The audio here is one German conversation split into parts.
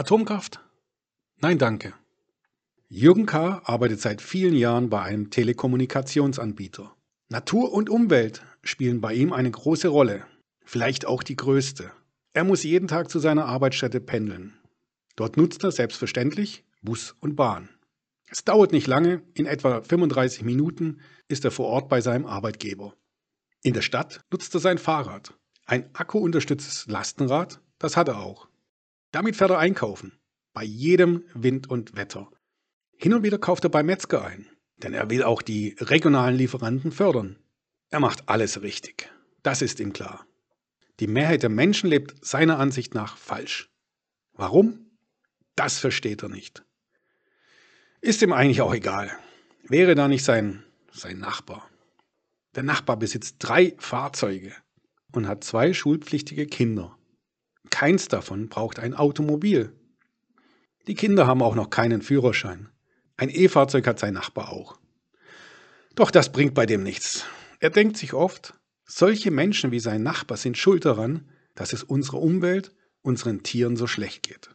Atomkraft? Nein, danke. Jürgen K. arbeitet seit vielen Jahren bei einem Telekommunikationsanbieter. Natur und Umwelt spielen bei ihm eine große Rolle, vielleicht auch die größte. Er muss jeden Tag zu seiner Arbeitsstätte pendeln. Dort nutzt er selbstverständlich Bus und Bahn. Es dauert nicht lange, in etwa 35 Minuten ist er vor Ort bei seinem Arbeitgeber. In der Stadt nutzt er sein Fahrrad. Ein akkuunterstütztes Lastenrad, das hat er auch. Damit fährt er einkaufen. Bei jedem Wind und Wetter. Hin und wieder kauft er bei Metzger ein, denn er will auch die regionalen Lieferanten fördern. Er macht alles richtig. Das ist ihm klar. Die Mehrheit der Menschen lebt seiner Ansicht nach falsch. Warum? Das versteht er nicht. Ist ihm eigentlich auch egal. Wäre da nicht sein, sein Nachbar. Der Nachbar besitzt drei Fahrzeuge und hat zwei schulpflichtige Kinder. Keins davon braucht ein Automobil. Die Kinder haben auch noch keinen Führerschein. Ein E-Fahrzeug hat sein Nachbar auch. Doch das bringt bei dem nichts. Er denkt sich oft, solche Menschen wie sein Nachbar sind schuld daran, dass es unserer Umwelt, unseren Tieren so schlecht geht.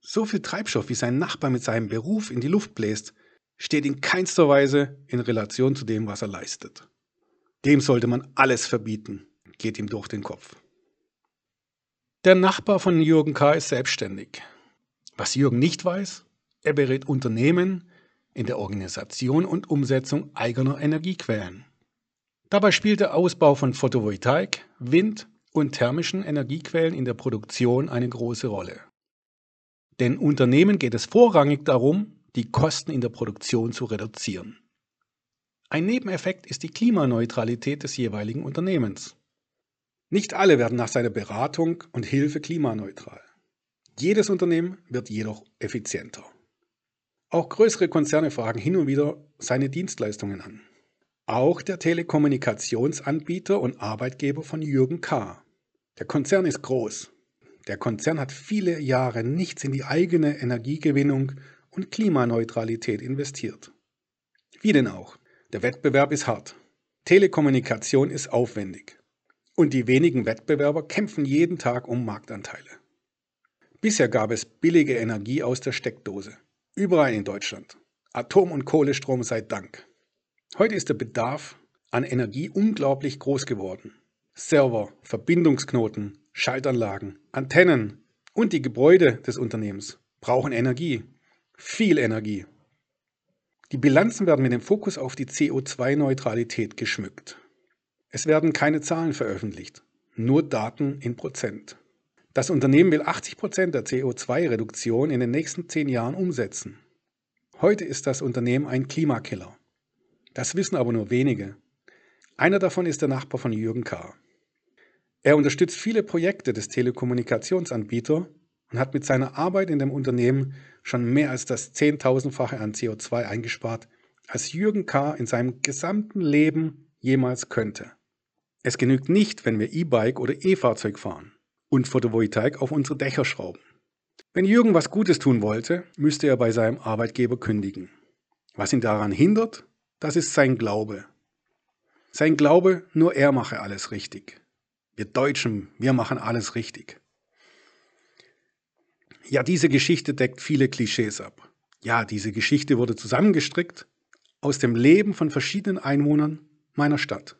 So viel Treibstoff, wie sein Nachbar mit seinem Beruf in die Luft bläst, steht in keinster Weise in Relation zu dem, was er leistet. Dem sollte man alles verbieten, geht ihm durch den Kopf. Der Nachbar von Jürgen K. ist selbstständig. Was Jürgen nicht weiß, er berät Unternehmen in der Organisation und Umsetzung eigener Energiequellen. Dabei spielt der Ausbau von Photovoltaik, Wind und thermischen Energiequellen in der Produktion eine große Rolle. Denn Unternehmen geht es vorrangig darum, die Kosten in der Produktion zu reduzieren. Ein Nebeneffekt ist die Klimaneutralität des jeweiligen Unternehmens. Nicht alle werden nach seiner Beratung und Hilfe klimaneutral. Jedes Unternehmen wird jedoch effizienter. Auch größere Konzerne fragen hin und wieder seine Dienstleistungen an. Auch der Telekommunikationsanbieter und Arbeitgeber von Jürgen K. Der Konzern ist groß, der Konzern hat viele Jahre nichts in die eigene Energiegewinnung und Klimaneutralität investiert. Wie denn auch? Der Wettbewerb ist hart. Telekommunikation ist aufwendig. Und die wenigen Wettbewerber kämpfen jeden Tag um Marktanteile. Bisher gab es billige Energie aus der Steckdose. Überall in Deutschland. Atom- und Kohlestrom sei Dank. Heute ist der Bedarf an Energie unglaublich groß geworden. Server, Verbindungsknoten, Schaltanlagen, Antennen und die Gebäude des Unternehmens brauchen Energie, viel Energie. Die Bilanzen werden mit dem Fokus auf die CO2-Neutralität geschmückt. Es werden keine Zahlen veröffentlicht, nur Daten in Prozent. Das Unternehmen will 80 Prozent der CO2-Reduktion in den nächsten zehn Jahren umsetzen. Heute ist das Unternehmen ein Klimakiller. Das wissen aber nur wenige. Einer davon ist der Nachbar von Jürgen K. Er unterstützt viele Projekte des Telekommunikationsanbieters und hat mit seiner Arbeit in dem Unternehmen schon mehr als das Zehntausendfache an CO2 eingespart, als Jürgen K. in seinem gesamten Leben jemals könnte. Es genügt nicht, wenn wir E-Bike oder E-Fahrzeug fahren und Photovoltaik auf unsere Dächer schrauben. Wenn Jürgen was Gutes tun wollte, müsste er bei seinem Arbeitgeber kündigen. Was ihn daran hindert, das ist sein Glaube. Sein Glaube, nur er mache alles richtig. Wir Deutschen, wir machen alles richtig. Ja, diese Geschichte deckt viele Klischees ab. Ja, diese Geschichte wurde zusammengestrickt aus dem Leben von verschiedenen Einwohnern meiner Stadt.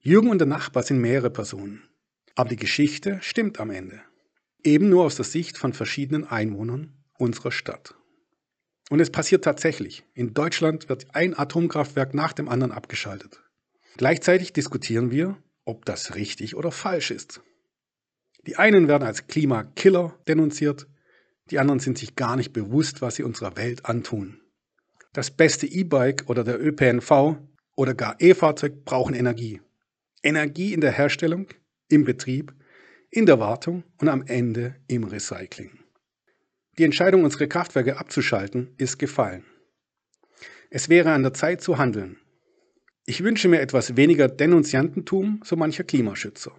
Jürgen und der Nachbar sind mehrere Personen. Aber die Geschichte stimmt am Ende. Eben nur aus der Sicht von verschiedenen Einwohnern unserer Stadt. Und es passiert tatsächlich. In Deutschland wird ein Atomkraftwerk nach dem anderen abgeschaltet. Gleichzeitig diskutieren wir, ob das richtig oder falsch ist. Die einen werden als Klimakiller denunziert, die anderen sind sich gar nicht bewusst, was sie unserer Welt antun. Das beste E-Bike oder der ÖPNV oder gar E-Fahrzeug brauchen Energie. Energie in der Herstellung, im Betrieb, in der Wartung und am Ende im Recycling. Die Entscheidung, unsere Kraftwerke abzuschalten, ist gefallen. Es wäre an der Zeit zu handeln. Ich wünsche mir etwas weniger Denunziantentum, so mancher Klimaschützer.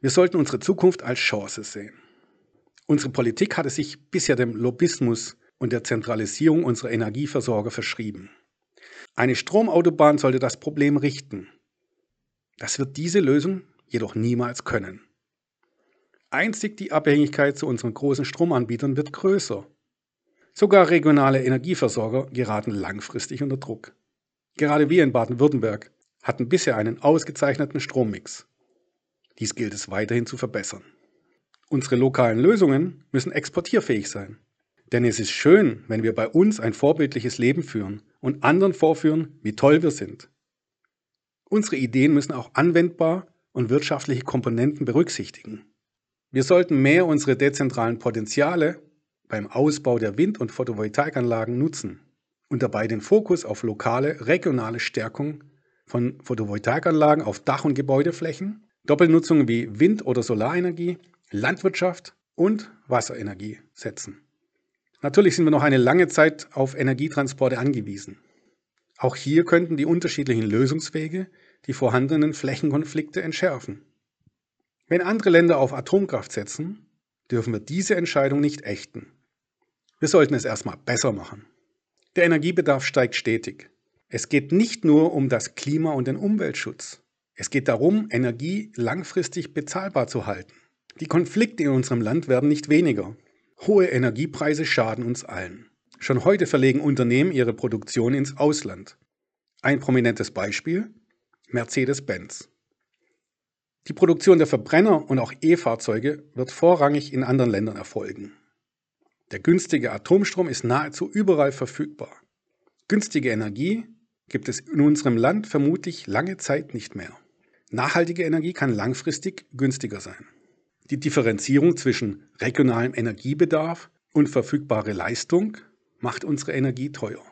Wir sollten unsere Zukunft als Chance sehen. Unsere Politik hatte sich bisher dem Lobbyismus und der Zentralisierung unserer Energieversorger verschrieben. Eine Stromautobahn sollte das Problem richten. Das wird diese Lösung jedoch niemals können. Einzig die Abhängigkeit zu unseren großen Stromanbietern wird größer. Sogar regionale Energieversorger geraten langfristig unter Druck. Gerade wir in Baden-Württemberg hatten bisher einen ausgezeichneten Strommix. Dies gilt es weiterhin zu verbessern. Unsere lokalen Lösungen müssen exportierfähig sein. Denn es ist schön, wenn wir bei uns ein vorbildliches Leben führen und anderen vorführen, wie toll wir sind. Unsere Ideen müssen auch anwendbar und wirtschaftliche Komponenten berücksichtigen. Wir sollten mehr unsere dezentralen Potenziale beim Ausbau der Wind- und Photovoltaikanlagen nutzen und dabei den Fokus auf lokale, regionale Stärkung von Photovoltaikanlagen auf Dach- und Gebäudeflächen, Doppelnutzungen wie Wind- oder Solarenergie, Landwirtschaft und Wasserenergie setzen. Natürlich sind wir noch eine lange Zeit auf Energietransporte angewiesen. Auch hier könnten die unterschiedlichen Lösungswege die vorhandenen Flächenkonflikte entschärfen. Wenn andere Länder auf Atomkraft setzen, dürfen wir diese Entscheidung nicht ächten. Wir sollten es erstmal besser machen. Der Energiebedarf steigt stetig. Es geht nicht nur um das Klima und den Umweltschutz. Es geht darum, Energie langfristig bezahlbar zu halten. Die Konflikte in unserem Land werden nicht weniger. Hohe Energiepreise schaden uns allen. Schon heute verlegen Unternehmen ihre Produktion ins Ausland. Ein prominentes Beispiel Mercedes-Benz. Die Produktion der Verbrenner und auch E-Fahrzeuge wird vorrangig in anderen Ländern erfolgen. Der günstige Atomstrom ist nahezu überall verfügbar. Günstige Energie gibt es in unserem Land vermutlich lange Zeit nicht mehr. Nachhaltige Energie kann langfristig günstiger sein. Die Differenzierung zwischen regionalem Energiebedarf und verfügbare Leistung macht unsere Energie teuer.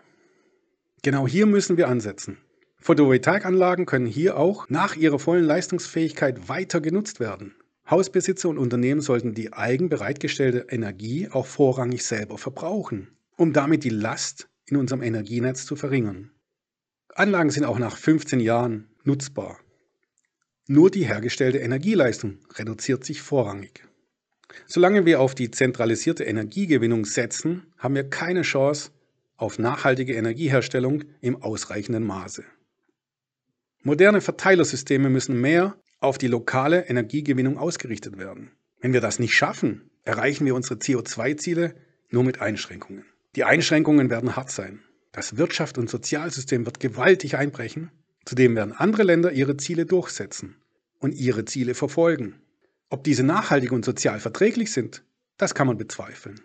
Genau hier müssen wir ansetzen. Photovoltaikanlagen können hier auch nach ihrer vollen Leistungsfähigkeit weiter genutzt werden. Hausbesitzer und Unternehmen sollten die eigen bereitgestellte Energie auch vorrangig selber verbrauchen, um damit die Last in unserem Energienetz zu verringern. Anlagen sind auch nach 15 Jahren nutzbar. Nur die hergestellte Energieleistung reduziert sich vorrangig. Solange wir auf die zentralisierte Energiegewinnung setzen, haben wir keine Chance auf nachhaltige Energieherstellung im ausreichenden Maße. Moderne Verteilersysteme müssen mehr auf die lokale Energiegewinnung ausgerichtet werden. Wenn wir das nicht schaffen, erreichen wir unsere CO2-Ziele nur mit Einschränkungen. Die Einschränkungen werden hart sein. Das Wirtschaft- und Sozialsystem wird gewaltig einbrechen Zudem werden andere Länder ihre Ziele durchsetzen und ihre Ziele verfolgen. Ob diese nachhaltig und sozial verträglich sind, das kann man bezweifeln.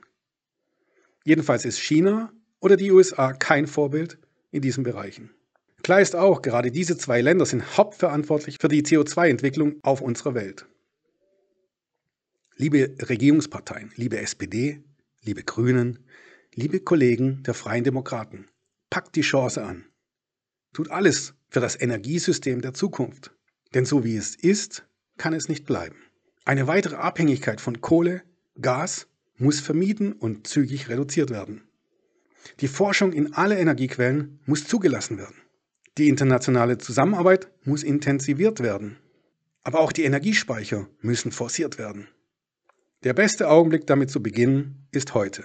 Jedenfalls ist China oder die USA kein Vorbild in diesen Bereichen. Klar ist auch, gerade diese zwei Länder sind hauptverantwortlich für die CO2-Entwicklung auf unserer Welt. Liebe Regierungsparteien, liebe SPD, liebe Grünen, liebe Kollegen der Freien Demokraten, packt die Chance an. Tut alles für das Energiesystem der Zukunft. Denn so wie es ist, kann es nicht bleiben. Eine weitere Abhängigkeit von Kohle, Gas muss vermieden und zügig reduziert werden. Die Forschung in alle Energiequellen muss zugelassen werden. Die internationale Zusammenarbeit muss intensiviert werden. Aber auch die Energiespeicher müssen forciert werden. Der beste Augenblick damit zu beginnen ist heute.